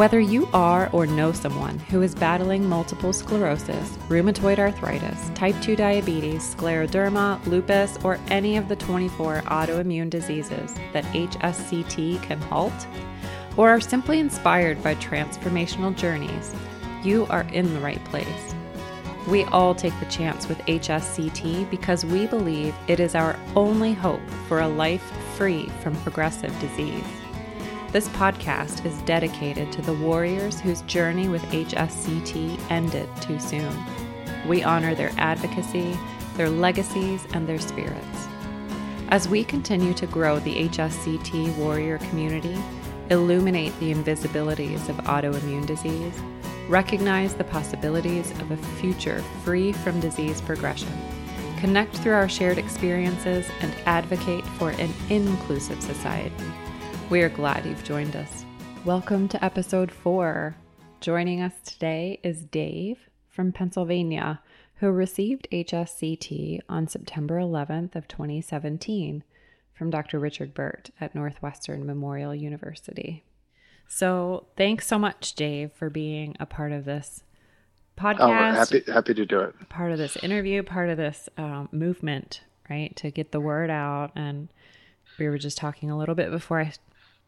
Whether you are or know someone who is battling multiple sclerosis, rheumatoid arthritis, type 2 diabetes, scleroderma, lupus, or any of the 24 autoimmune diseases that HSCT can halt, or are simply inspired by transformational journeys, you are in the right place. We all take the chance with HSCT because we believe it is our only hope for a life free from progressive disease. This podcast is dedicated to the warriors whose journey with HSCT ended too soon. We honor their advocacy, their legacies, and their spirits. As we continue to grow the HSCT warrior community, illuminate the invisibilities of autoimmune disease, recognize the possibilities of a future free from disease progression, connect through our shared experiences, and advocate for an inclusive society. We are glad you've joined us. Welcome to episode four. Joining us today is Dave from Pennsylvania, who received HSCT on September 11th of 2017 from Dr. Richard Burt at Northwestern Memorial University. So, thanks so much, Dave, for being a part of this podcast. Oh, happy happy to do it. Part of this interview, part of this um, movement, right, to get the word out. And we were just talking a little bit before I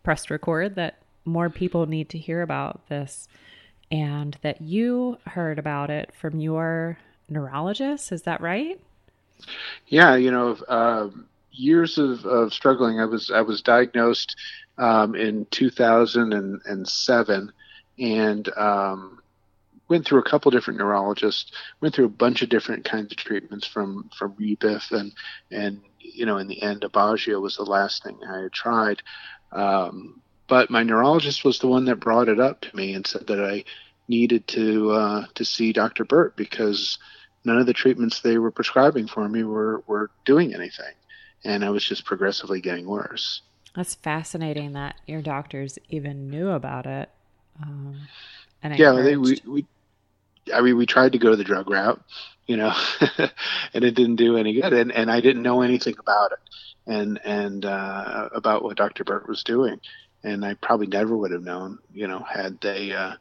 pressed record that more people need to hear about this and that you heard about it from your neurologist. Is that right? Yeah, you know, uh, years of, of struggling. I was I was diagnosed um, in 2007 and um, went through a couple different neurologists. Went through a bunch of different kinds of treatments from from Rebif and and you know in the end Aubagio was the last thing I had tried. Um, but my neurologist was the one that brought it up to me and said that I needed to uh, to see Dr. Burt because none of the treatments they were prescribing for me were were doing anything, and I was just progressively getting worse. That's fascinating that your doctors even knew about it. Um, and yeah, they, we, we, I mean, we tried to go the drug route, you know, and it didn't do any good, and and I didn't know anything about it and and uh, about what Dr. Burt was doing, and I probably never would have known, you know, had they uh,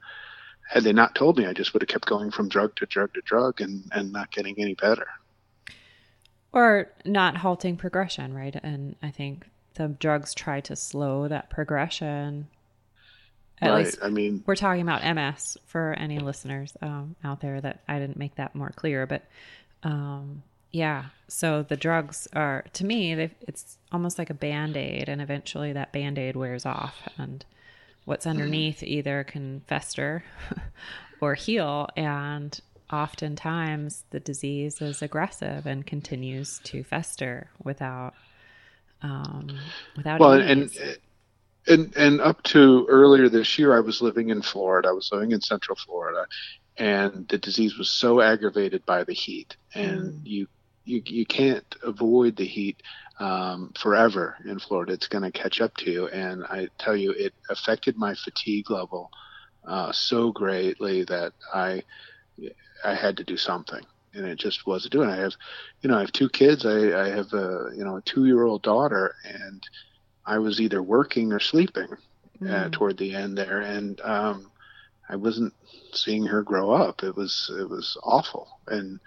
had they not told me. I just would have kept going from drug to drug to drug and and not getting any better, or not halting progression, right? And I think the drugs try to slow that progression. At right. least, I mean, we're talking about MS for any listeners um, out there that I didn't make that more clear, but um, yeah. So the drugs are, to me, it's almost like a band aid, and eventually that band aid wears off, and what's mm-hmm. underneath either can fester or heal. And oftentimes the disease is aggressive and continues to fester without, um, without. Well, and, and and up to earlier this year, I was living in Florida. I was living in Central Florida, and the disease was so aggravated by the heat, and mm. you you, you can't avoid the heat um, forever in Florida. It's going to catch up to you. And I tell you, it affected my fatigue level uh, so greatly that I I had to do something. And it just wasn't doing. I have, you know, I have two kids. I, I have a, you know, a two-year-old daughter, and I was either working or sleeping uh, mm. uh, toward the end there, and um, I wasn't seeing her grow up. It was, it was awful, and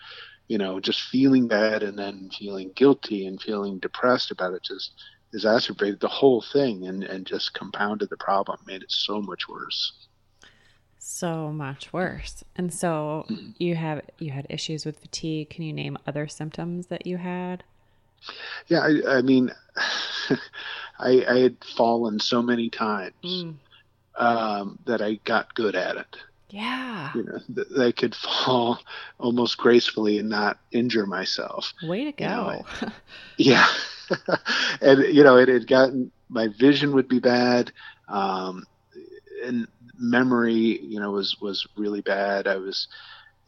you know, just feeling bad and then feeling guilty and feeling depressed about it just exacerbated the whole thing and, and just compounded the problem, made it so much worse. So much worse. And so mm-hmm. you have you had issues with fatigue. Can you name other symptoms that you had? Yeah, I, I mean, I, I, had fallen so many times mm. um, that I got good at it. Yeah. You know, th- they could fall almost gracefully and not injure myself. Way to go. You know, yeah. and, you know, it had gotten, my vision would be bad. Um, and memory, you know, was, was really bad. I was,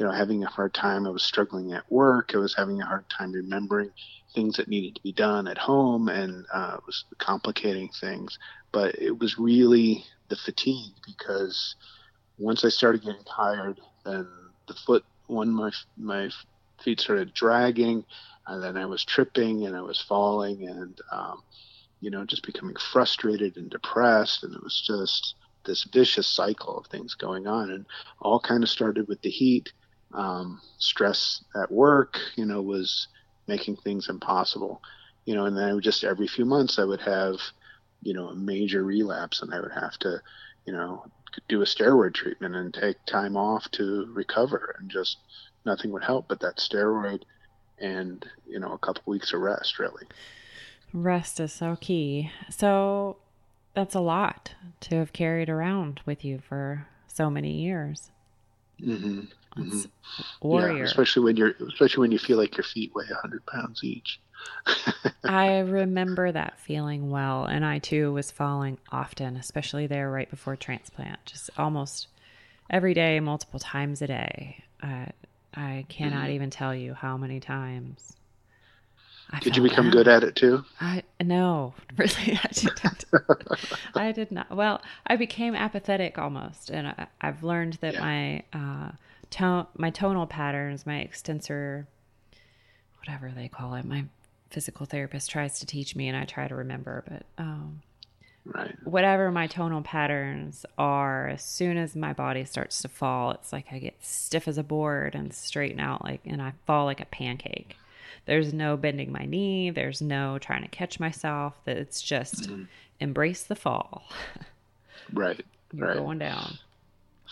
you know, having a hard time. I was struggling at work. I was having a hard time remembering things that needed to be done at home, and uh, it was complicating things. But it was really the fatigue because once I started getting tired, and the foot, one my my feet started dragging, and then I was tripping and I was falling, and um, you know, just becoming frustrated and depressed, and it was just this vicious cycle of things going on, and all kind of started with the heat um, stress at work, you know, was making things impossible. You know, and then I would just every few months I would have, you know, a major relapse, and I would have to, you know, do a steroid treatment and take time off to recover, and just nothing would help but that steroid and you know a couple weeks of rest really rest is so key so that's a lot to have carried around with you for so many years mm-hmm. Mm-hmm. warrior. Yeah, especially when you're, especially when you feel like your feet weigh hundred pounds each. I remember that feeling well, and I too was falling often, especially there right before transplant, just almost every day, multiple times a day. Uh, I cannot mm-hmm. even tell you how many times. I did you become good at it too? I no, really, I didn't. I did not. Well, I became apathetic almost, and I, have learned that yeah. my uh, tone, my tonal patterns, my extensor, whatever they call it. My physical therapist tries to teach me, and I try to remember, but um, right. whatever my tonal patterns are, as soon as my body starts to fall, it's like I get stiff as a board and straighten out like, and I fall like a pancake. There's no bending my knee. There's no trying to catch myself. That it's just mm-hmm. embrace the fall. Right. You're right. going down.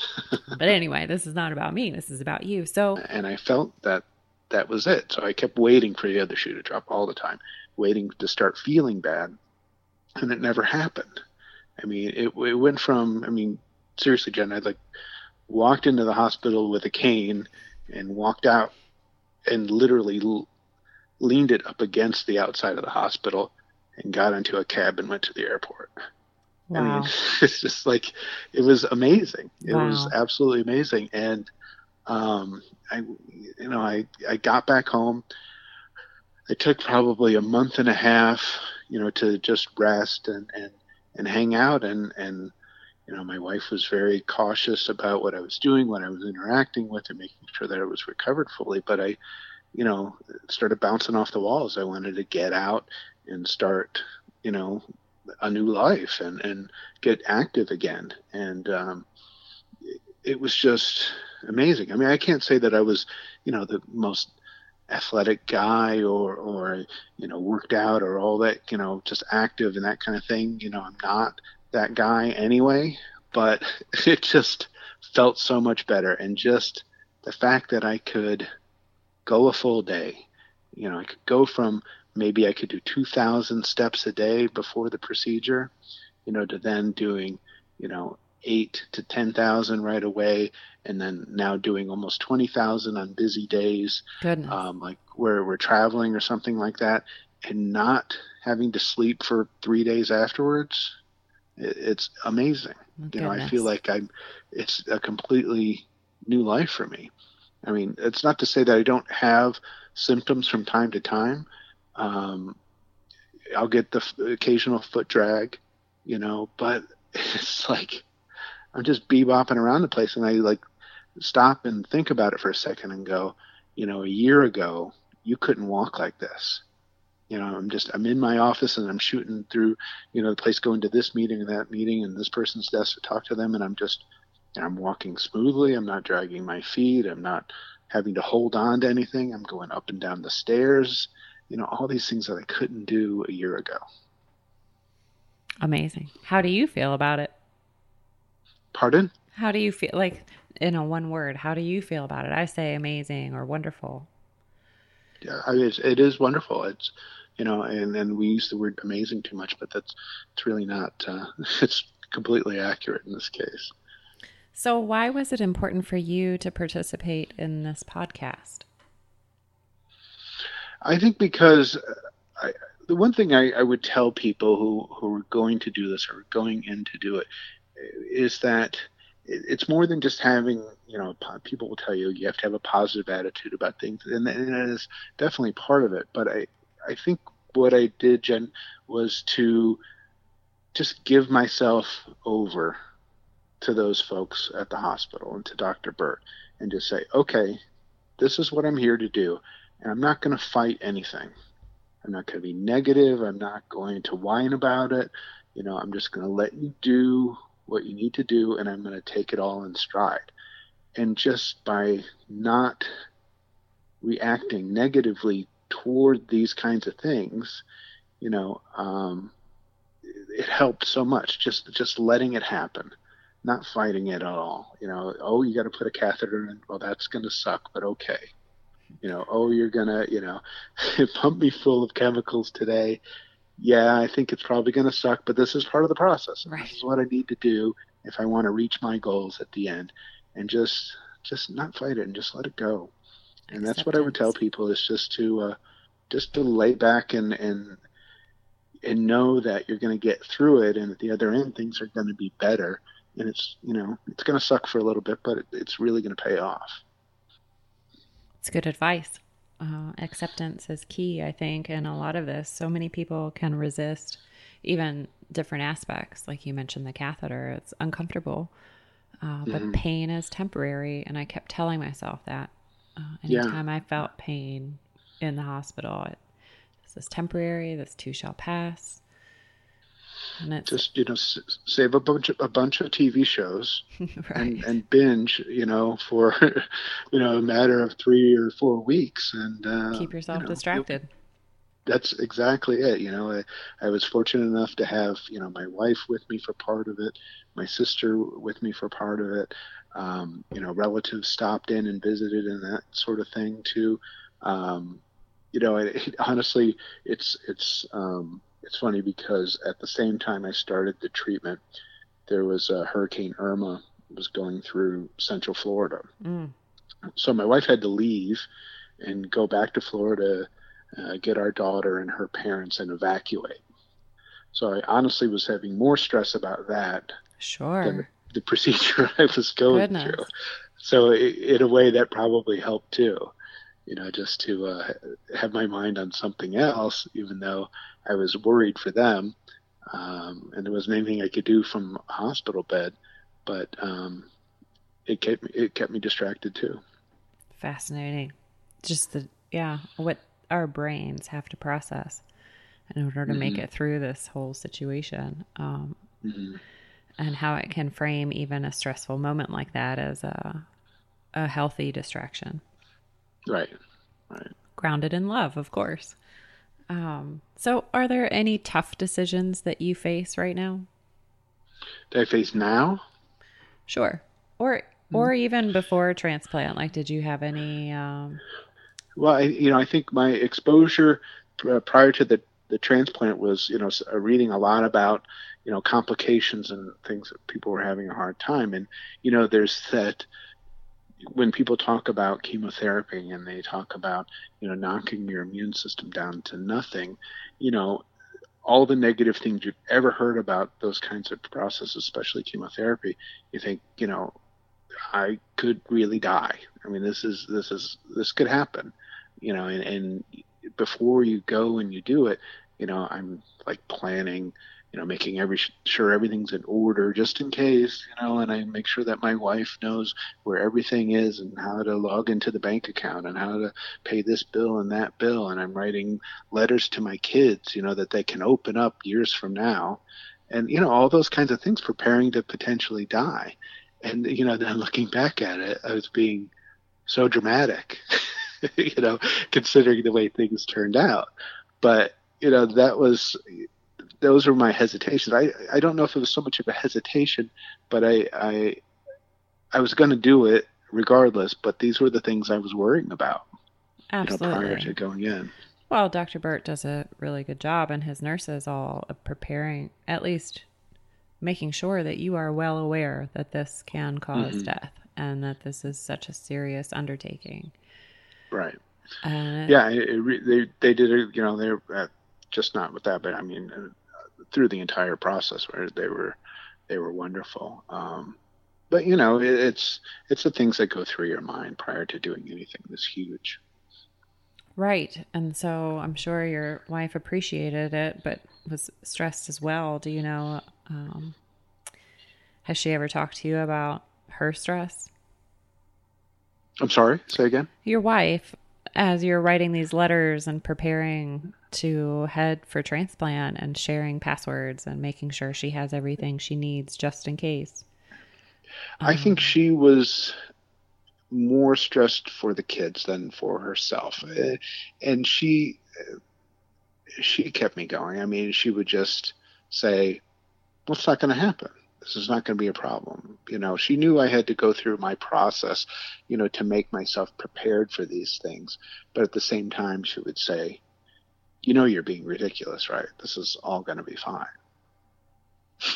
but anyway, this is not about me. This is about you. So, and I felt that that was it. So I kept waiting for the other shoe to drop all the time, waiting to start feeling bad, and it never happened. I mean, it, it went from, I mean, seriously, Jen, I like walked into the hospital with a cane and walked out and literally l- leaned it up against the outside of the hospital and got into a cab and went to the airport. Wow. I mean, it's just like it was amazing. It wow. was absolutely amazing. And um, I, you know, I I got back home. I took probably a month and a half, you know, to just rest and and and hang out. And and you know my wife was very cautious about what i was doing what i was interacting with and making sure that i was recovered fully. But i you know started bouncing off the walls. I wanted to get out and start you know a new life and and get active again. And um, it was just amazing. I mean i can't say that i was you know the most athletic guy or or you know worked out or all that you know just active and that kind of thing. You know i'm not that guy anyway but it just felt so much better. And just the fact that i could go a full day you know i could go from maybe I could do 2,000 steps a day before the procedure, you know, to then doing, you know, eight to 10,000 right away. And then now doing almost 20,000 on busy days, um, like where we're traveling or something like that, and not having to sleep for three days afterwards. it's amazing. You know, I feel like I'm, it's a completely new life for me. I mean, it's not to say that I don't have symptoms from time to time, um, I'll get the f- occasional foot drag, you know, but it's like I'm just bebopping around the place, and I like stop and think about it for a second and go, you know, a year ago you couldn't walk like this. You know, I'm just I'm in my office and I'm shooting through, you know, the place going to this meeting and that meeting and this person's desk to talk to them, and I'm just I'm walking smoothly. I'm not dragging my feet. I'm not having to hold on to anything. I'm going up and down the stairs you know, all these things that I couldn't do a year ago. Amazing. How do you feel about it? Pardon? How do you feel like in a one word, how do you feel about it? I say amazing or wonderful. Yeah, I mean, it's, it is wonderful. It's, you know, and, and we use the word amazing too much, but that's, it's really not, uh, it's completely accurate in this case. So, why was it important for you to participate in this podcast? I think because I, the one thing I, I, would tell people who, who are going to do this or going in to do it is that it's more than just having you know people will tell you you have to have a positive attitude about things and, that is definitely part of it. But i i think what i did jen was to just give myself over to those folks at the hospital and to dr burt and just say okay this is what i'm here to do and i'm not going to fight anything. I'm not going to be negative. I'm not going to whine about it. You know i'm just going to let you do what you need to do, and I'm going to take it all in stride. And just by not reacting negatively toward these kinds of things, you know, um, it helped so much. Just just letting it happen, not fighting it at all. You know, oh, you got to put a catheter in. Well, that's going to suck, but okay. You know, oh, you're gonna, you know, pump me full of chemicals today yeah, I think it's probably going to suck, but this is part of the process. Right. This is what I need to do if I want to reach my goals at the end, and just just not fight it and just let it go. And Acceptance. that's what I would tell people is just to uh, just to lay back and and and know that you're going to get through it, and at the other end things are going to be better. And it's you know it's going to suck for a little bit, but it, it's really going to pay off. It's good advice uh, acceptance is key, I think, in a lot of this. So many people can resist even different aspects. Like you mentioned, the catheter, it's uncomfortable, uh, but mm-hmm. pain is temporary. And I kept telling myself that uh, anytime yeah. I felt pain in the hospital, it, this is temporary, this too shall pass. And it's, just you know save a bunch of a bunch of TV shows right. and, and binge you know for you know a matter of three or four weeks and uh, keep yourself you know, distracted. That's exactly it. You know, I, I was fortunate enough to have you know my wife with me for part of it, my sister with me for part of it. Um, you know, relatives stopped in and visited and that sort of thing too. Um, you know, it, it, honestly, it's it's um, it's funny because at the same time I started the treatment, there was a Hurricane Irma was going through Central Florida. Mm. So my wife had to leave and go back to Florida, uh, get our daughter and her parents and evacuate. So I honestly was having more stress about that sure. than the, the procedure I was going Goodness. through. So it, in a way, that probably helped too you know, just to uh, have my mind on something else, even though I was worried for them. Um, and there wasn't anything I could do from a hospital bed, but um, it kept me, it kept me distracted too. Fascinating. Just the yeah, what our brains have to process in order to mm-hmm. make it through this whole situation, um, mm-hmm. and how it can frame even a stressful moment like that as a a healthy distraction. Right. Right. Grounded in love, of course. Um, so, are there any tough decisions that you face right now? That I face now? Sure. Or mm-hmm. or even before transplant. Like, did you have any? Um... Well, I, you know, I think my exposure prior to the the transplant was, you know, uh, reading a lot about, you know, complications and things that people were having a hard time. And you know, there's that when people talk about chemotherapy and they talk about you know knocking your immune system down to nothing you know all the negative things you've ever heard about those kinds of processes especially chemotherapy you think you know i could really die. I mean this is this is this could happen you know and, and before you go and you do it you know i'm like planning you know, making every sure everything's in order just in case, you know, and I make sure that my wife knows where everything is and how to log into the bank account and how to pay this bill and that bill. And I'm writing letters to my kids, you know, that they can open up years from now. And, you know, all those kinds of things preparing to potentially die. And, you know, then looking back at it, I was being so dramatic, you know, considering the way things turned out. But, you know, that was those were my hesitations. I I don't know if it was so much of a hesitation, but I I I was going to do it regardless. But these were the things I was worrying about. Absolutely. You know, prior to going in. Well, Dr. Burt does a really good job, and his nurses all preparing, at least making sure that you are well aware that this can because mm-hmm. death and that this is such a serious undertaking. Right. Uh, yeah, it, it, they they did it. You know, they're uh, just not with that, but I mean, uh, through the entire process where they were they were wonderful. Um, but you know, it, it's it's the things that go through your mind prior to doing anything this huge. Right. And so I'm sure your wife appreciated it, but was stressed as well. Do you know, um, has she ever talked to you about her stress? I'm sorry, say again. Your wife, as you're writing these letters and preparing to head for transplant and sharing passwords and making sure she has everything she needs just in case. I um, think she was more stressed for the kids than for herself, uh, and she she kept me going. I mean, she would just say, "What's not going to happen? This is not going to be a problem." You know, she knew I had to go through my process, you know, to make myself prepared for these things. But at the same time, she would say, "You know, you're being ridiculous, right? This is all going to be fine."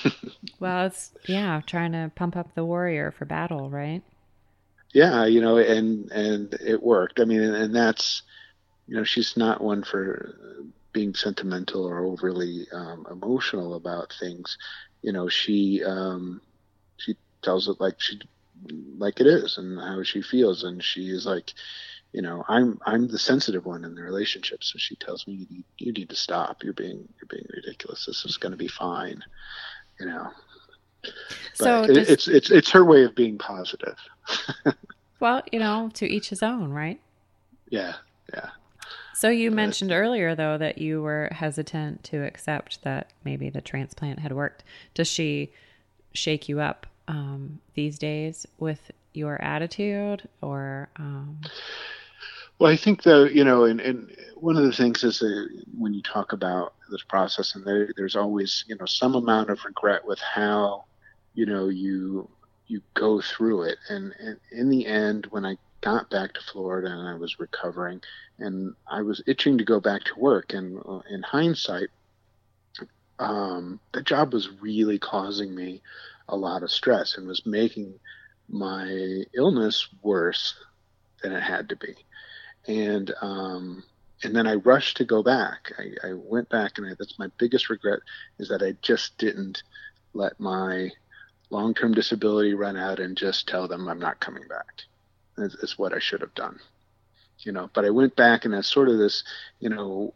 well, it's yeah, trying to pump up the warrior for battle, right? yeah, you know, and and it worked. I mean, and, and that's you know, she's not one for being sentimental or overly um, emotional about things. You know, she um, she tells it like she like it is and how she feels, and she is like, you know, I'm I'm the sensitive one in the relationship, so she tells me you need, you need to stop. You're being you're being ridiculous. This is going to be fine. You know, so does, it's it's it's her way of being positive. well, you know, to each his own, right? Yeah, yeah. So you mentioned earlier though that you were hesitant to accept that maybe the transplant had worked. Does she shake you up um, these days with your attitude or? Um... Well, I think the you know, and, and one of the things is that when you talk about this process, and there, there's always you know some amount of regret with how you know you you go through it. And, and in the end when i got back to florida and i was recovering and i was itching to go back to work and uh, in hindsight um, the job was really causing me a lot of stress and was making my illness worse than it had to be and um, and then I rushed to go back. I, I went back, and I, that's my biggest regret is that I just didn't let my long term disability run out and just tell them I'm not coming back. It's, it's what I should have done. You know, but I went back and that's sort of this, you know,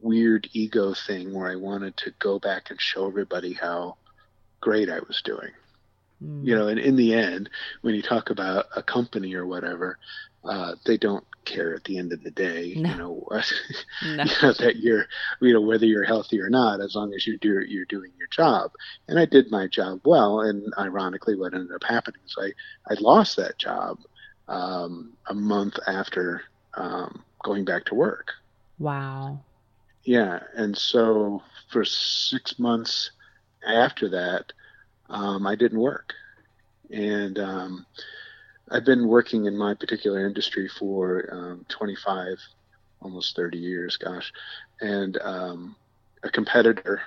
weird ego thing where I wanted to go back and show everybody how great I was doing. Mm. You know, and in the end, when you talk about a company or whatever, uh, they don't care at the end of the day, no. you know, no. you know, that you're, you know, whether you're healthy or not, as long as you do, you're doing your job. And I did my job well. And ironically, what ended up happening is I, I lost that job um, a month after um, going back to work. Wow. Yeah. And so for six months after that, um, I didn't work. And, um, I've been working in my particular industry for um, 25, almost 30 years, gosh. And um, a competitor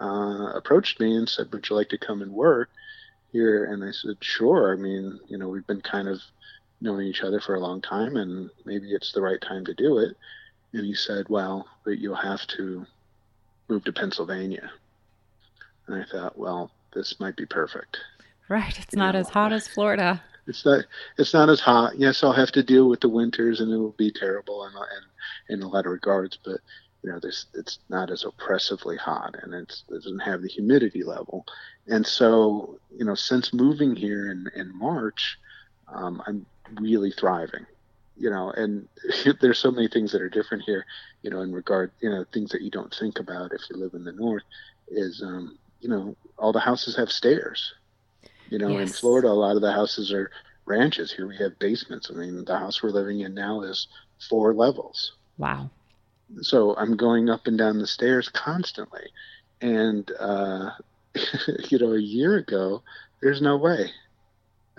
uh, approached me and said, Would you like to come and work here? And I said, Sure. I mean, you know, we've been kind of knowing each other for a long time and maybe it's the right time to do it. And he said, Well, but you'll have to move to Pennsylvania. And I thought, Well, this might be perfect. Right. It's you not know, as hot as Florida it's not it's not as hot. Yes, I'll have to deal with the winters, and it will be terrible in, in, in a lot of regards. But you know, it's not as oppressively hot, and it doesn't have the humidity level. And so, you know, since moving here in in March, um, I'm really thriving. You know, and there's so many things that are different here. You know, in regard, you know, things that you don't think about if you live in the north is, um, you know, all the houses have stairs you know, yes. in Florida, a lot of the houses are ranches. Here we have basements. I mean, the house we're living in now is four levels. Wow. So I'm going up and down the stairs constantly. And, uh, you know, a year ago, there's no way.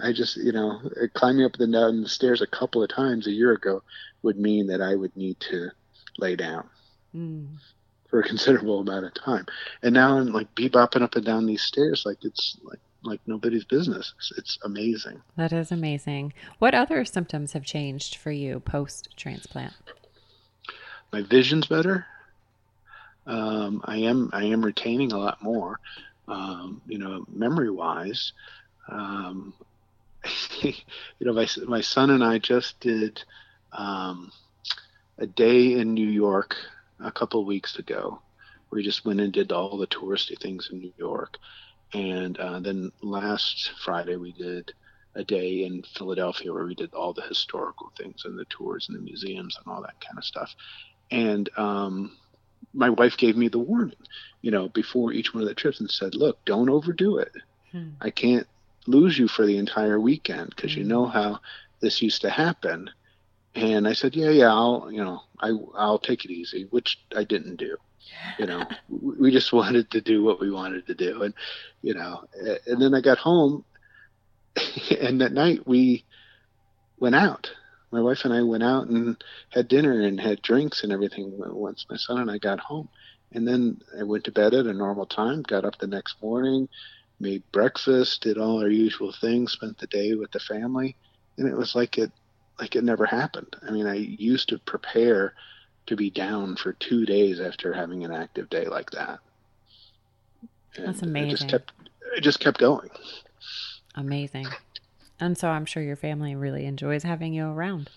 I just, you know, climbing up and down the stairs a couple of times a year ago would mean that I would need to lay down mm. for a considerable amount of time. And now I'm like bebopping up and down these stairs like it's like like nobody's business. It's, it's amazing. That is amazing. What other symptoms have changed for you post transplant? My vision's better. Um, I am I am retaining a lot more. Um, you know, memory wise, Um, you know, my my son and I just did um, a day in New York a couple weeks ago. We just went and did all the touristy things in New York, and uh, then last Friday we did a day in Philadelphia where we did all the historical things and the tours and the museums and all that kind of stuff. And um, my wife gave me the warning, you know, before each one of the trips and said, "Look, don't overdo it. Hmm. I can't lose you for the entire weekend because hmm. you know how this used to happen." And I said, "Yeah, yeah, I'll, you know, I I'll take it easy," which I didn't do. You know, we just wanted to do what we wanted to do, and you know, and then I got home, and that night we went out my wife and I went out and had dinner and had drinks and everything once my son and I got home. And then I went to bed at a normal time, got up the next morning, made breakfast, did all our usual things, spent the day with the family, and it was like it like it never happened. I mean, I used to prepare to be down for 2 days after having an active day like that. And That's amazing. It just kept it just kept going. Amazing. And so I'm sure your family really enjoys having you around.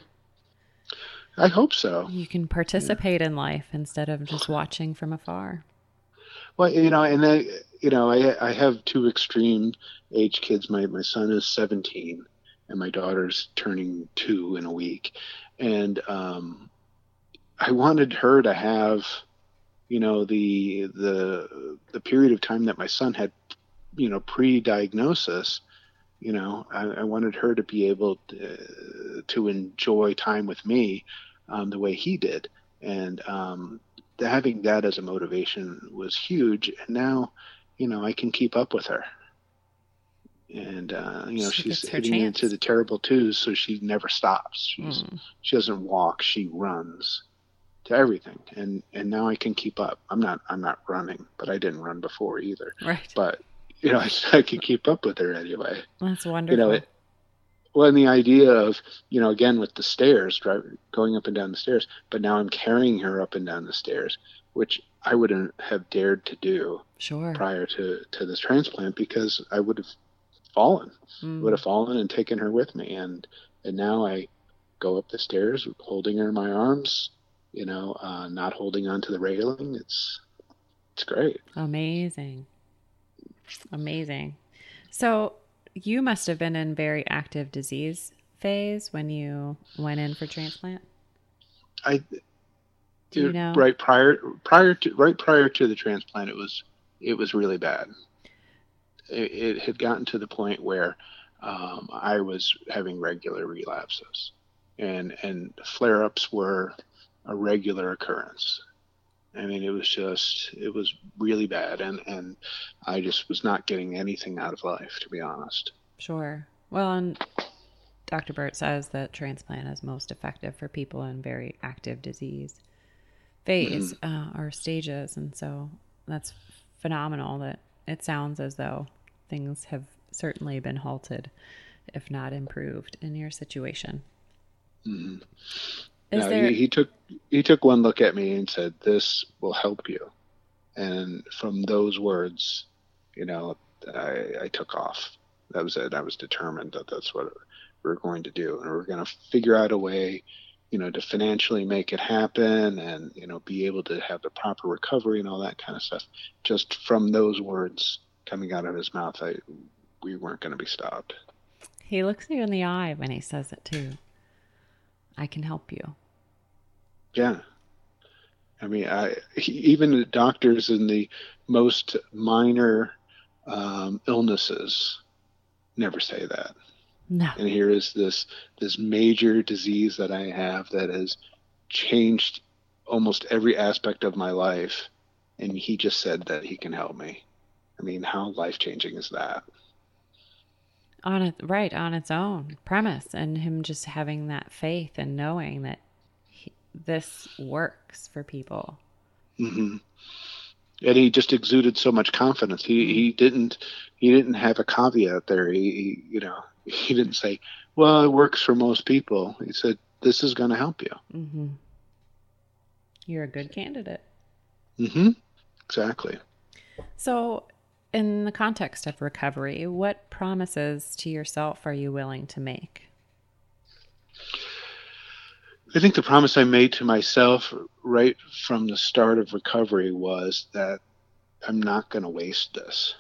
I hope so. You can participate yeah. in life instead of just watching from afar. Well, you know, and I, you know, I, I have two extreme age kids. My my son is 17, and my daughter's turning two in a week, and um, I wanted her to have, you know, the the the period of time that my son had, you know, pre-diagnosis you know I, I wanted her to be able to, to enjoy time with me um, the way he did. And um, having that as a motivation was huge. And now you know i can keep up with her. And uh, you know she she's hitting chance. into the terrible twos so she never stops. She's mm. she doesn't walk. She runs to everything and and now i can keep up i'm not i'm not running but i didn't run before either right but you know, I, I could keep up with her anyway. That's wonderful. You know, it, well, and the idea of, you know, again with the stairs, driving, going up and down the stairs, but now I'm carrying her up and down the stairs, which I wouldn't have dared to do sure. prior to, to this transplant because I would have fallen, mm. would have fallen and taken her with me. And, and now I go up the stairs holding her in my arms, you know, uh, not holding on to the railing. It's, it's great. Amazing. Amazing. So you must have been in very active disease phase when you went in for transplant. I do you know right prior prior to right prior to the transplant it was it was really bad. It, it had gotten to the point where um, I was having regular relapses, and and flare ups were a regular occurrence. I mean, it was just, it was really bad. And, and I just was not getting anything out of life, to be honest. Sure. Well, and Dr. Burt says that transplant is most effective for people in very active disease phase mm-hmm. uh, or stages. And so that's phenomenal that it sounds as though things have certainly been halted, if not improved, in your situation. Mm-hmm. Is no, there... he, he took he took one look at me and said, "This will help you." And from those words, you know, I, I took off. That was it. I was determined that that's what we are going to do, and we are going to figure out a way, you know, to financially make it happen, and you know, be able to have the proper recovery and all that kind of stuff. Just from those words coming out of his mouth, I we weren't going to be stopped. He looks you in the eye when he says it too. I can help you. Yeah. I mean, I, even the doctors in the most minor um, illnesses never say that. No. And here is this this major disease that I have that has changed almost every aspect of my life, and he just said that he can help me. I mean, how life changing is that? On it, right on its own premise, and him just having that faith and knowing that this works for people. Mm-hmm. And he just exuded so much confidence. He he didn't he didn't have a caveat there. He, he you know he didn't say, "Well, it works for most people." He said, "This is going to help you." Mm-hmm. You're a good candidate. Mm-hmm. Exactly. So, in the context of recovery, what promises to yourself are you willing to make? I think the promise I made to myself right from the start of recovery was that I'm not going to waste this.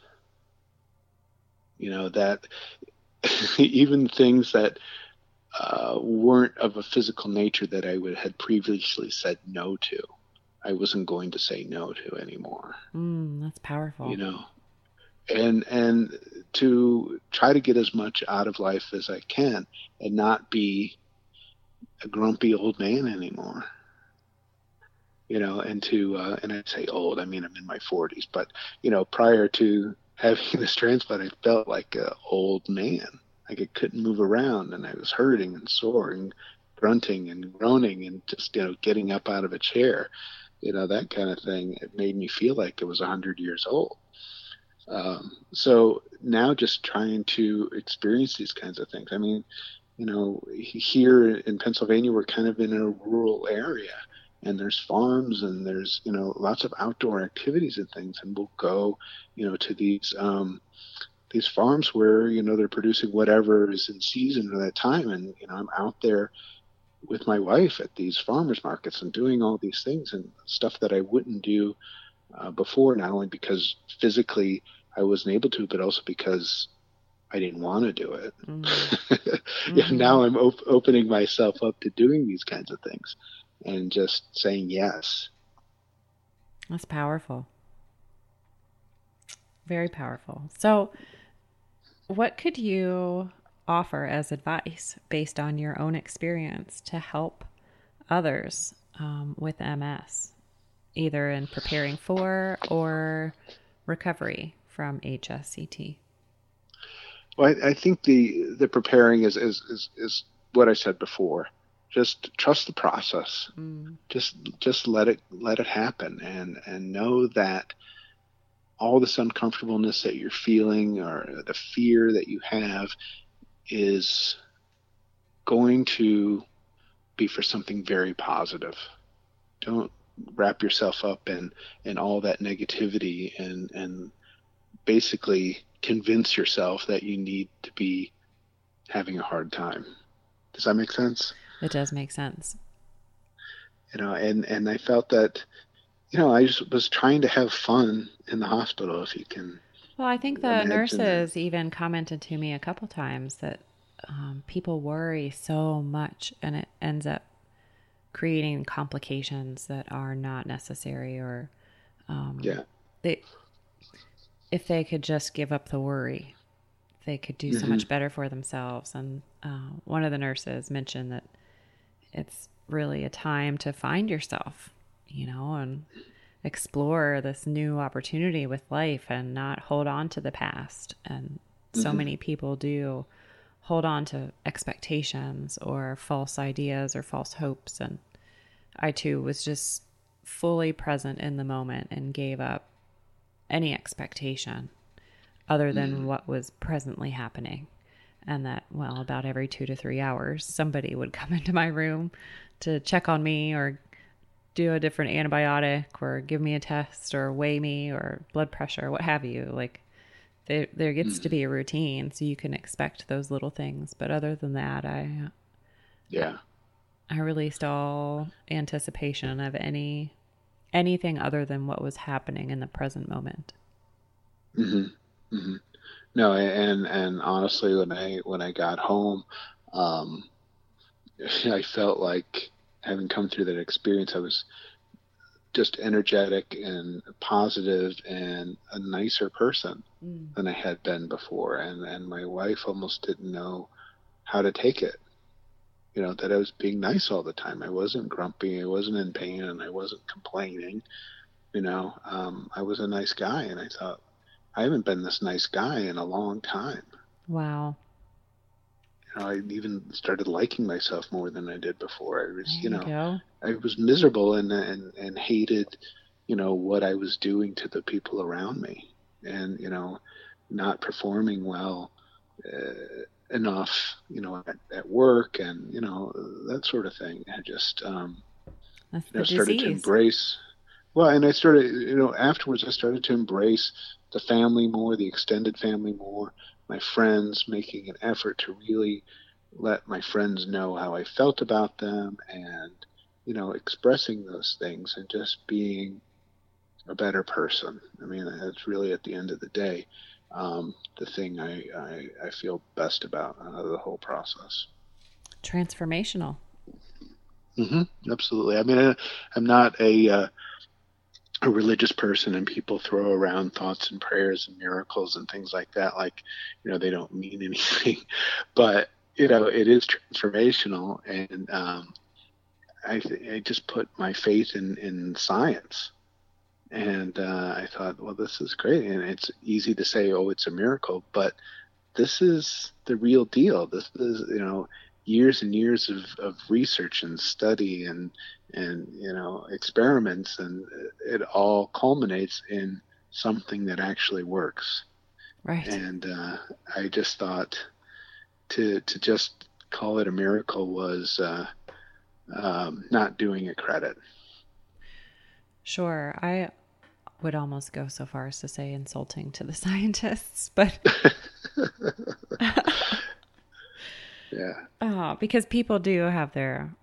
You know, that even things that uh, weren't of a physical nature that I would had previously said no to, I wasn't going to say no to anymore. Mm, that's powerful. You know, and and to try to get as much out of life as I can and not be a grumpy old man anymore. You know, and to uh, and I say old, I mean I'm in my 40s, but you know, prior to having this transplant, I felt like an old man. Like I couldn't move around, and I was hurting and sore and grunting and groaning and just you know getting up out of a chair, you know that kind of thing. It made me feel like it was a hundred years old. Um, so now just trying to experience these kinds of things. I mean, you know, here in Pennsylvania, we're kind of in a rural area and there's farms and there's, you know, lots of outdoor activities and things. And we'll go, you know, to these, um, these farms where, you know, they're producing whatever is in season at that time. And, you know, I'm out there with my wife at these farmers markets and doing all these things and stuff that I wouldn't do uh, before, not only because physically I wasn't able to, but also because I didn't want to do it. Mm-hmm. yeah, now I'm op- opening myself up to doing these kinds of things and just saying yes. That's powerful. Very powerful. So, what could you offer as advice based on your own experience to help others um, with MS, either in preparing for or recovery from HSCT? Well, I, I think the the preparing is, is is is what I said before. Just trust the process. Mm. Just just let it let it happen, and and know that all this uncomfortableness that you're feeling or the fear that you have is going to be for something very positive. Don't wrap yourself up in in all that negativity and and basically convince yourself that you need to be having a hard time. Does that make sense? It does make sense. You know, and and I felt that, you know, I just was trying to have fun in the hospital. If you can. Well, I think the nurses even commented to me a couple times that um, people worry so much, and it ends up creating complications that are not necessary, or um, yeah, they if they could just give up the worry, they could do mm-hmm. so much better for themselves. And uh, one of the nurses mentioned that it's really a time to find yourself, you know, and explore this new opportunity with life and not hold on to the past. And so mm-hmm. many people do hold on to expectations or false ideas or false hopes. And I too was just fully present in the moment and gave up any expectation other than mm. what was presently happening. And that, well, about every two to three hours, somebody would come into my room to check on me or do a different antibiotic or give me a test or weigh me or blood pressure, what have you. Like, there, there gets mm. to be a routine, so you can expect those little things. But other than that, I, yeah, I released all anticipation of any anything other than what was happening in the present moment. Mm-hmm. Mm-hmm. No, and and honestly, when I when I got home, um, I felt like having come through that experience, I was just energetic and positive and a nicer person mm. than I had been before. And and my wife almost didn't know how to take it you know, that I was being nice all the time. I wasn't grumpy. I wasn't in pain and I wasn't complaining. You know, um, I was a nice guy. And I thought, I haven't been this nice guy in a long time. Wow. You know, I even started liking myself more than I did before. I was, there you know, you I was miserable and, and, and hated, you know, what I was doing to the people around me and, you know, not performing well. Uh, enough, you know, at, at, work and you know that sort of thing. I just um, That's you know, started to embrace. Well, and I started, you know, afterwards I started to embrace the family more, the extended family more, my friends, making an effort to really let my friends know how I felt about them and, you know, expressing those things and just being a better person. I mean, that's really at the end of the day um, the thing I, I, I, feel best about uh, the whole process. Transformational. Mm-hmm, absolutely. I mean, I, am not a uh, a religious person, and people throw around thoughts and prayers and miracles and things like that, like you know they don't mean anything. but you know, it is transformational, and um, I, I just put my faith in in science and uh, I thought, well, this is great. And it's easy to say, oh, it's a miracle, but this is the real deal. This is, you know, years and years of, of research and study and, and, you know, experiments. And it all culminates in something that actually works. Right. And uh, I just thought to, to just call it a miracle was uh, um, not doing it credit. Sure. I would almost go so far as to say insulting to the scientists, but yeah, oh, because people do have their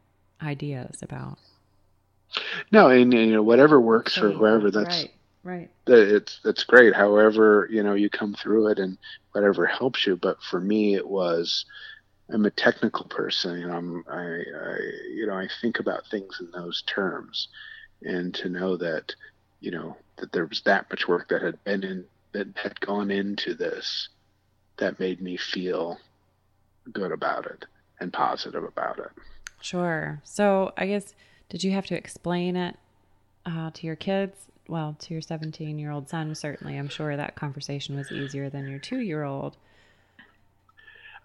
ideas about. No, and, and you know whatever works for whoever. That's right. Right. It's it's great. However, you know you come through it and whatever helps you. But for me, it was. I'm a technical person, you know. I'm, I, I, you know, I think about things in those terms, and to know that, you know, that there was that much work that had been in that had gone into this that made me feel good about it and positive about it. Sure. So I guess did you have to explain it uh, to your kids? Well, to your 17 year old son, certainly. I'm sure that conversation was easier than your two year old.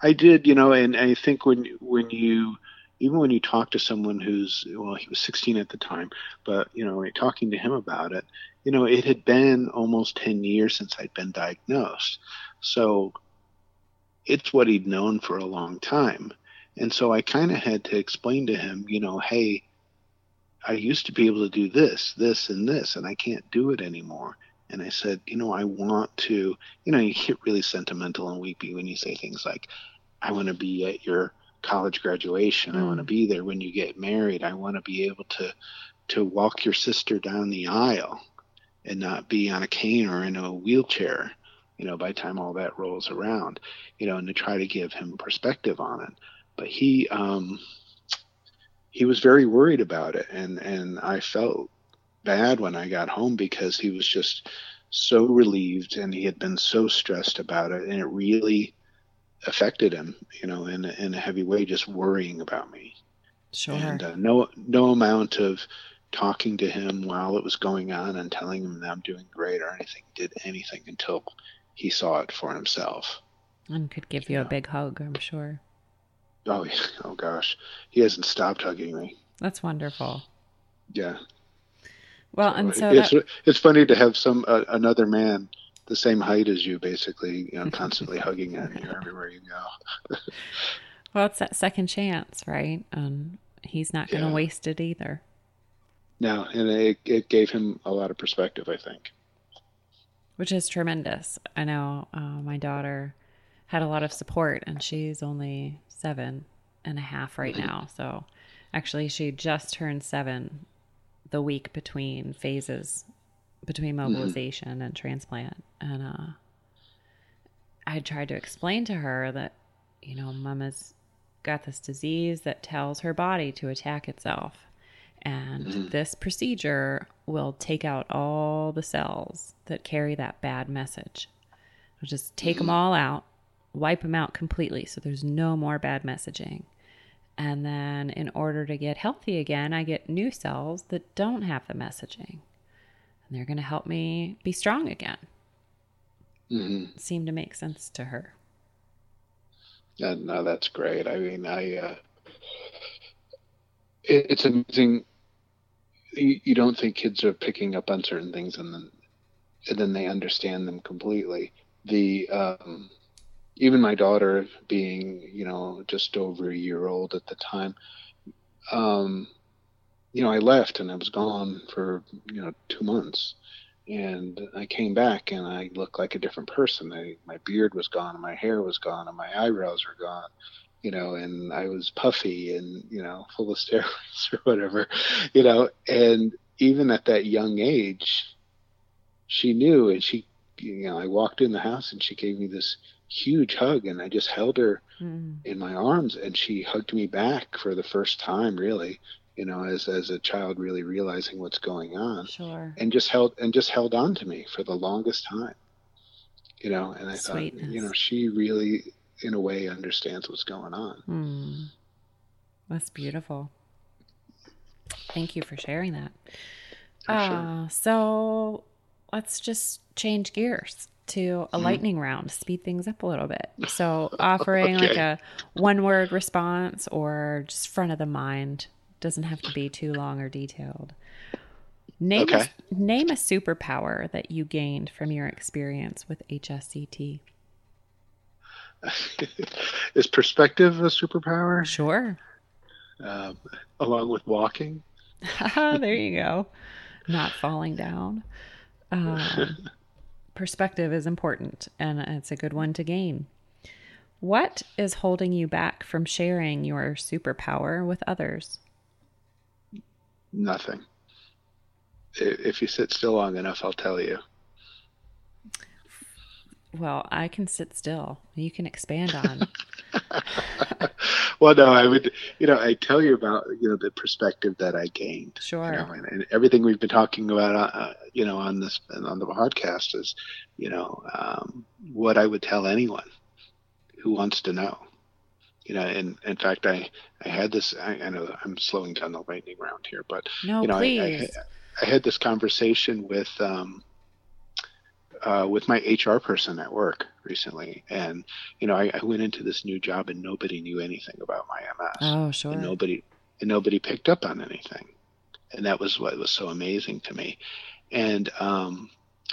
I did, you know, and I think when when you even when you talk to someone who's well, he was 16 at the time, but you know, talking to him about it, you know, it had been almost 10 years since I'd been diagnosed. So it's what he'd known for a long time. And so I kind of had to explain to him, you know, hey, I used to be able to do this, this, and this, and I can't do it anymore. And I said, you know, I want to, you know, you get really sentimental and weepy when you say things like, I want to be at your college graduation. Mm. I want to be there when you get married. I want to be able to to walk your sister down the aisle and not be on a cane or in a wheelchair, you know, by the time all that rolls around, you know, and to try to give him perspective on it. But he, um, he was very worried about it, and and I felt bad when I got home because he was just so relieved and he had been so stressed about it, and it really affected him, you know, in in a heavy way, just worrying about me. Sure. And uh, no no amount of talking to him while it was going on and telling him that I'm doing great or anything did anything until he saw it for himself. And could give you, you a big hug, I'm sure. Oh, oh gosh, he hasn't stopped hugging me. That's wonderful. Yeah. Well, so and so it's that... it's funny to have some uh, another man the same height as you, basically, you know, constantly hugging at you everywhere you go. well, it's that second chance, right? Um, he's not going to yeah. waste it either. No, and it, it gave him a lot of perspective, I think. Which is tremendous. I know uh, my daughter had a lot of support, and she's only seven and a half right now. So actually, she just turned seven the week between phases, between mm-hmm. mobilization mm-hmm. and transplant. And uh, I tried to explain to her that, you know, mama's got this disease that tells her body to attack itself and mm-hmm. this procedure will take out all the cells that carry that bad message. It'll just take mm-hmm. them all out, wipe them out completely so there's no more bad messaging. And then, in order to get healthy again, I get new cells that don't have the messaging. And they're going to help me be strong again. Mm-hmm. Seemed to make sense to her. Yeah, no, that's great. I mean, I, uh, it, it's amazing you, you don't think kids are picking up on certain things and then and then they understand them completely. The um, even my daughter being you know just over a year old at the time, um, you know I left and I was gone for you know two months, and I came back and I looked like a different person. I, my beard was gone, and my hair was gone, and my eyebrows were gone, you know, and I was puffy and you know full of steroids or whatever, you know. And even at that young age, she knew, and she, you know, I walked in the house and she gave me this huge hug, and I just held her mm. in my arms, and she hugged me back for the first time, really, you know, as as a child really realizing what's going on. Sure. And just held and just held on to me for the longest time. You know, and I Sweetness. thought, you know, she really in a way understands what's going on. Mm. That's beautiful. Thank you for sharing that. Uh, sure. So let's just change gears to a mm. lightning round, speed things up a little bit. So, offering okay. like a one word response or just front of the mind doesn't have to be too long or detailed. Name okay. a, name a superpower that you gained from your experience with HSCT. Is perspective a superpower? Sure. Um, along with walking. there you go. Not falling down. Um, perspective is important, and it's a good one to gain. What is holding you back from sharing your superpower with others? Nothing. If you sit still long enough, I'll tell you. Well, I can sit still. You can expand on. well, no, I would, you know, I tell you about, you know, the perspective that I gained. Sure. You know, and, and, everything we've been talking about, uh, uh you know, on this on the podcast is, you know, um, what I would tell anyone who wants to know you know, and in fact, I I had this. I, I know I'm slowing down the lightning round here, but no, you know, please. I, I, I had this conversation with um, uh, with my HR person at work recently, and you know, I, I, went into this new job and nobody knew anything about my MS. Oh, sure. And nobody and nobody picked up on anything, and that was what was so amazing to me. And um,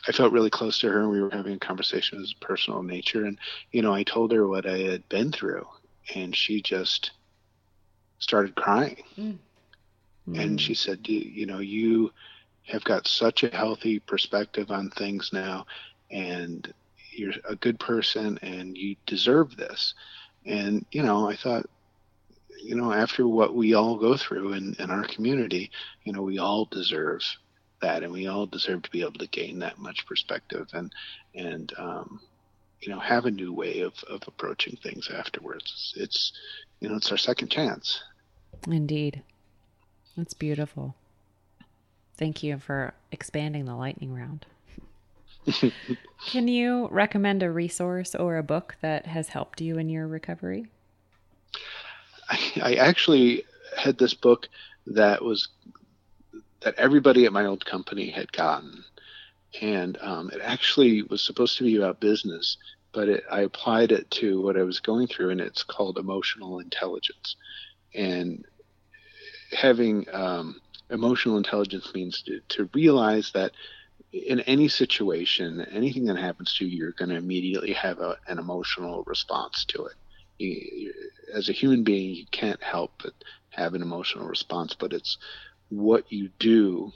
I felt really close to her, and we were having a conversation of personal nature. And you know, I told her what I had been through, and she just started crying. Mm. And she said, you know, you have got such a healthy perspective on things now, and you're a good person, and you deserve this. And, you know, I thought, you know, after what we all go through in, in our community, you know, we all deserve that, and we all deserve to be able to gain that much perspective. And, and, um, you know have a new way of, of approaching things afterwards it's you know it's our second chance indeed that's beautiful thank you for expanding the lightning round. Can you recommend a resource or a book that has helped you in your recovery? I, I actually had this book that was that everybody at my old company had gotten. And um, it actually was supposed to be about business, but it, I applied it to what I was going through, and it's called emotional intelligence. And having um, emotional intelligence means to, to realize that in any situation, anything that happens to you, you're going to immediately have a, an emotional response to it. You, as a human being, you can't help but have an emotional response, but it's what you do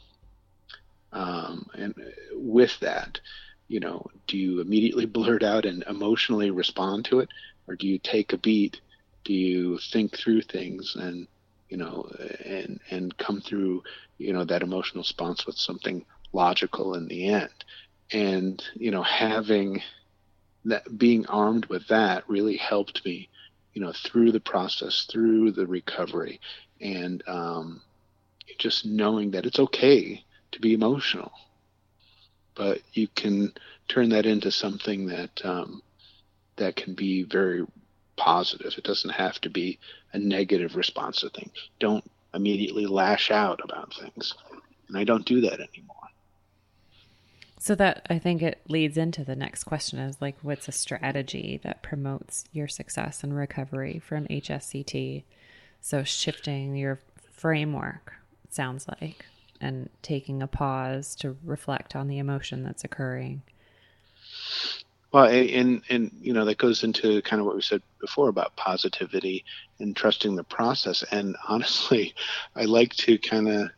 um, and with that, you know, do you immediately blurt out and emotionally respond to it, or do you take a beat? Do you think through things and you know and and come through you know that emotional response with something logical in the end? And you know, having that being armed with that really helped me, you know, through the process, through the recovery, and um, just knowing that it's okay to be emotional. But you can turn that into something that um, that can be very positive. It doesn't have to be a negative response to things. Don't immediately lash out about things. And I don't do that anymore. So that I think it leads into the next question is like what's a strategy that promotes your success and recovery from HSCT? So shifting your framework sounds like and taking a pause to reflect on the emotion that's occurring. Well, and and you know that goes into kind of what we said before about positivity and trusting the process. And honestly, I like to kind of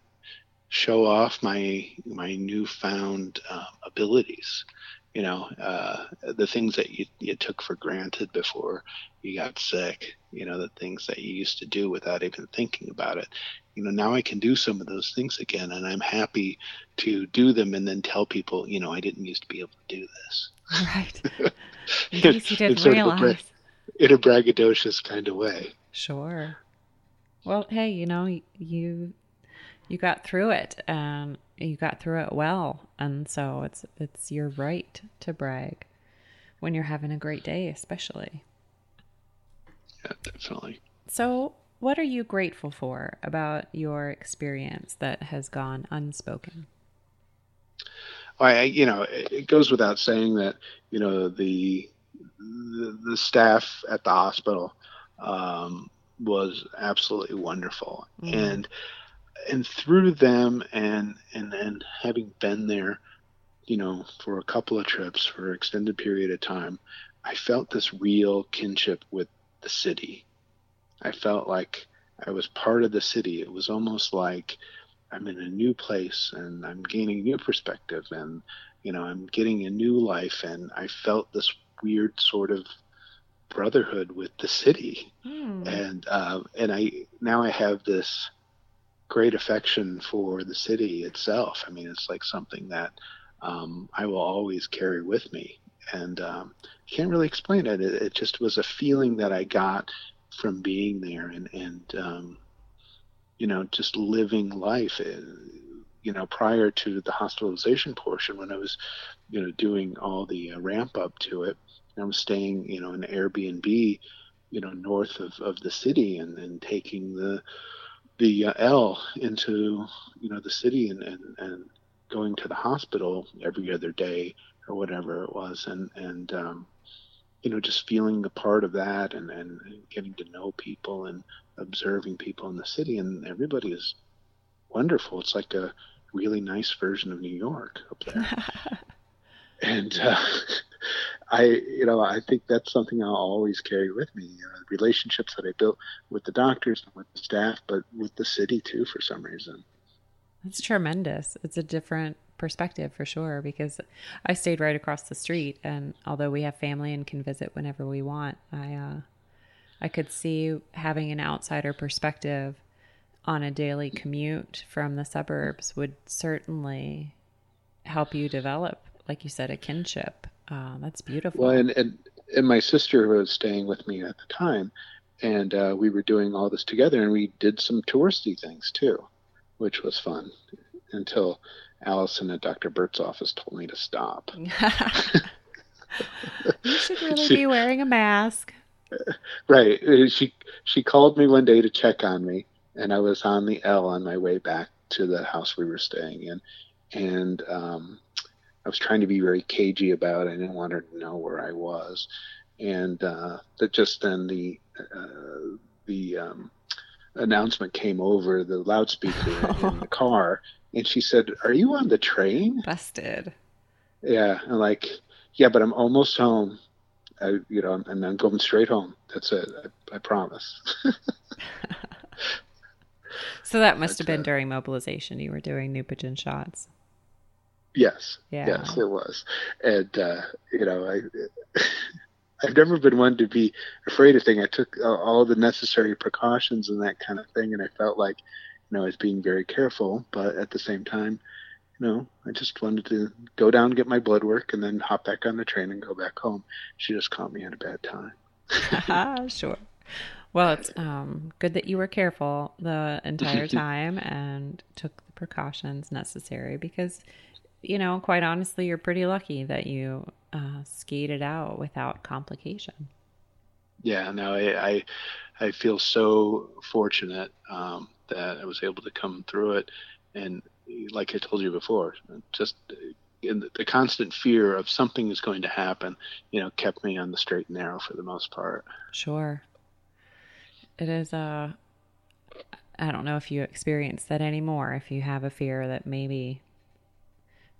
show off my my newfound uh, abilities. You know uh, the things that you, you took for granted before you got sick you know the things that you used to do without even thinking about it. You know now i can do some of those things again and i'm happy to do them and then tell people you know i didn't used to be able to do this right. In case you didn't realize bra- in a braggadocious kind of way. Sure. Well hey you know you you got through it and you got through it well and so it's it's your right to brag when you're having a great day especially. Yeah definitely. So what are you grateful for about your experience that has gone unspoken I, you know, it goes without saying that you know the the, the staff at the hospital um, was absolutely wonderful, mm. and and through them and and and having been there you know for a couple of trips for an extended period of time i felt this real kinship with the city. I felt like i was part of the city. It was almost like i'm in a new place and i'm gaining new perspective and you know i'm getting a new life and i felt this weird sort of brotherhood with the city mm. and uh, and i now i have this great affection for the city itself. I mean, it's like something that um, I will always carry with me, and um, can't really explain it. it. it. just was a feeling that I got from being there, and and um, you know, just living life. Uh, you know, prior to the hospitalization portion, when I was, you know, doing all the uh, ramp up to it, I was staying, you know, in Airbnb, you know, north of, of the city, and then taking the the uh, L into you know the city and, and and going to the hospital every other day or whatever it was and and um, you know just feeling a part of that and, and getting to know people and observing people in the city and everybody is wonderful it's like a really nice version of new york up there and uh, I, you know, I think that's something I'll always carry with me. You know, the relationships that I built with the doctors and with the staff, but with the city too, for some reason. That's tremendous. It's a different perspective for sure because I stayed right across the street, and although we have family and can visit whenever we want, I, uh, I could see having an outsider perspective on a daily commute from the suburbs would certainly help you develop, like you said, a kinship Oh, that's beautiful. Well, and, and, and my sister was staying with me at the time, and uh, we were doing all this together, and we did some touristy things too, which was fun until Allison at Dr. Burt's office told me to stop. you should really she, be wearing a mask. Right. Uh, she she called me one day to check on me, and I was on the L on my way back to the house we were staying in, and um, I was trying to be very cagey about it. I didn't want her to know where I was, and uh, that just then the uh, the um, announcement came over the loudspeaker in the car, and she said, "Are you on the train?" Busted. Yeah, I'm like, yeah, but I'm almost home. I, you know, and I'm going straight home. That's it. I, I promise. so that must have been uh, during mobilization. You were doing Neupogen shots. Yes. Yeah. Yes, it was. And uh, you know, I I've never been one to be afraid of things. I took all the necessary precautions and that kind of thing, and I felt like, you know, I was being very careful. But at the same time, you know, I just wanted to go down, get my blood work, and then hop back on the train and go back home. She just caught me at a bad time. sure. Well, it's um, good that you were careful the entire time and took the precautions necessary because you know, quite honestly, you're pretty lucky that you uh, skated out without complication. Yeah, no, I, I, I feel so fortunate um, that I was able to come through it, and like I told you before, just in the, the constant fear of something is going to happen, you know, kept me on the straight and narrow for the most part. Sure, it is a. Uh, I don't know if you experience that anymore. If you have a fear that maybe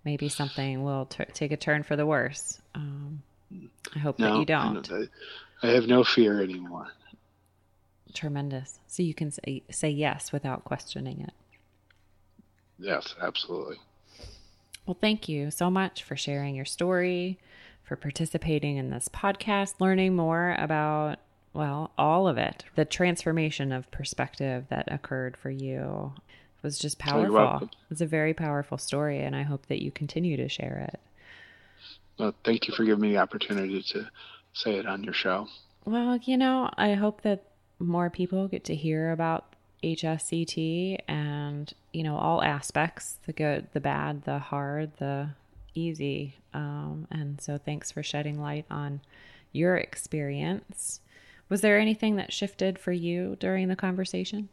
maybe something will t- take a turn for the worse. Um, I hope no, that you don't. I, I have no fear anymore. Tremendous. So you can say, say yes without questioning it. Yes, absolutely. Well, thank you so much for sharing your story, for participating in this podcast, learning more about, well, all of it, the transformation of perspective that occurred for you was just powerful. It was a very powerful story, and I hope that you continue to share it. Well, thank you for giving me the opportunity to say it on your show. Well, you know, I hope that more people get to hear about HSCT and, you know, all aspects the good, the bad, the hard, the easy. Um, and so thanks for shedding light on your experience. Was there anything that shifted for you during the conversation?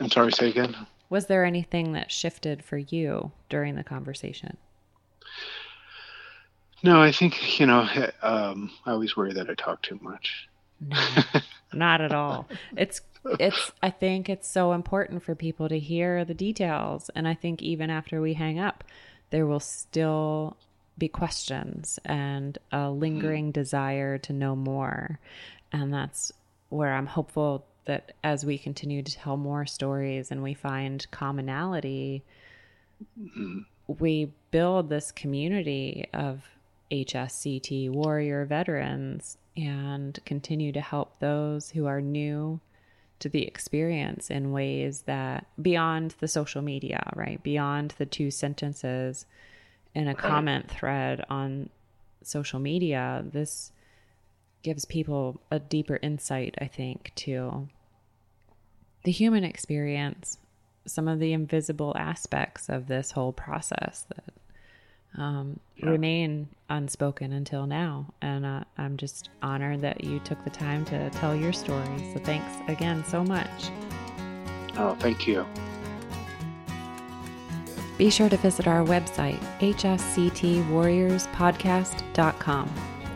I'm sorry, say again. Was there anything that shifted for you during the conversation? No, I think, you know, um, I always worry that I talk too much. No, not at all. It's it's I think it's so important for people to hear the details and I think even after we hang up there will still be questions and a lingering mm. desire to know more. And that's where I'm hopeful that as we continue to tell more stories and we find commonality, mm. we build this community of HSCT warrior veterans and continue to help those who are new to the experience in ways that beyond the social media, right? Beyond the two sentences in a comment thread on social media, this gives people a deeper insight, I think, to the human experience, some of the invisible aspects of this whole process that um, yeah. remain unspoken until now. And uh, I'm just honored that you took the time to tell your story. So thanks again so much. Oh, thank you. Be sure to visit our website, hsctwarriorspodcast.com,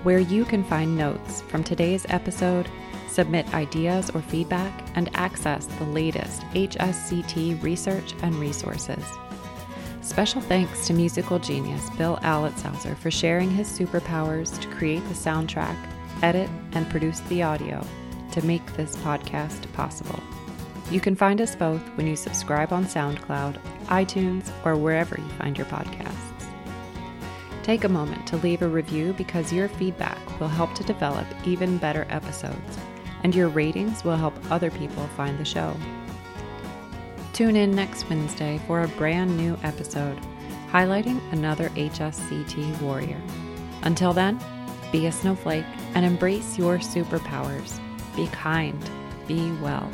where you can find notes from today's episode, submit ideas or feedback, and access the latest HSCT research and resources. Special thanks to musical genius Bill Alitzhauser for sharing his superpowers to create the soundtrack, edit, and produce the audio to make this podcast possible. You can find us both when you subscribe on SoundCloud, iTunes, or wherever you find your podcasts. Take a moment to leave a review because your feedback will help to develop even better episodes, and your ratings will help other people find the show. Tune in next Wednesday for a brand new episode highlighting another HSCT warrior. Until then, be a snowflake and embrace your superpowers. Be kind, be well.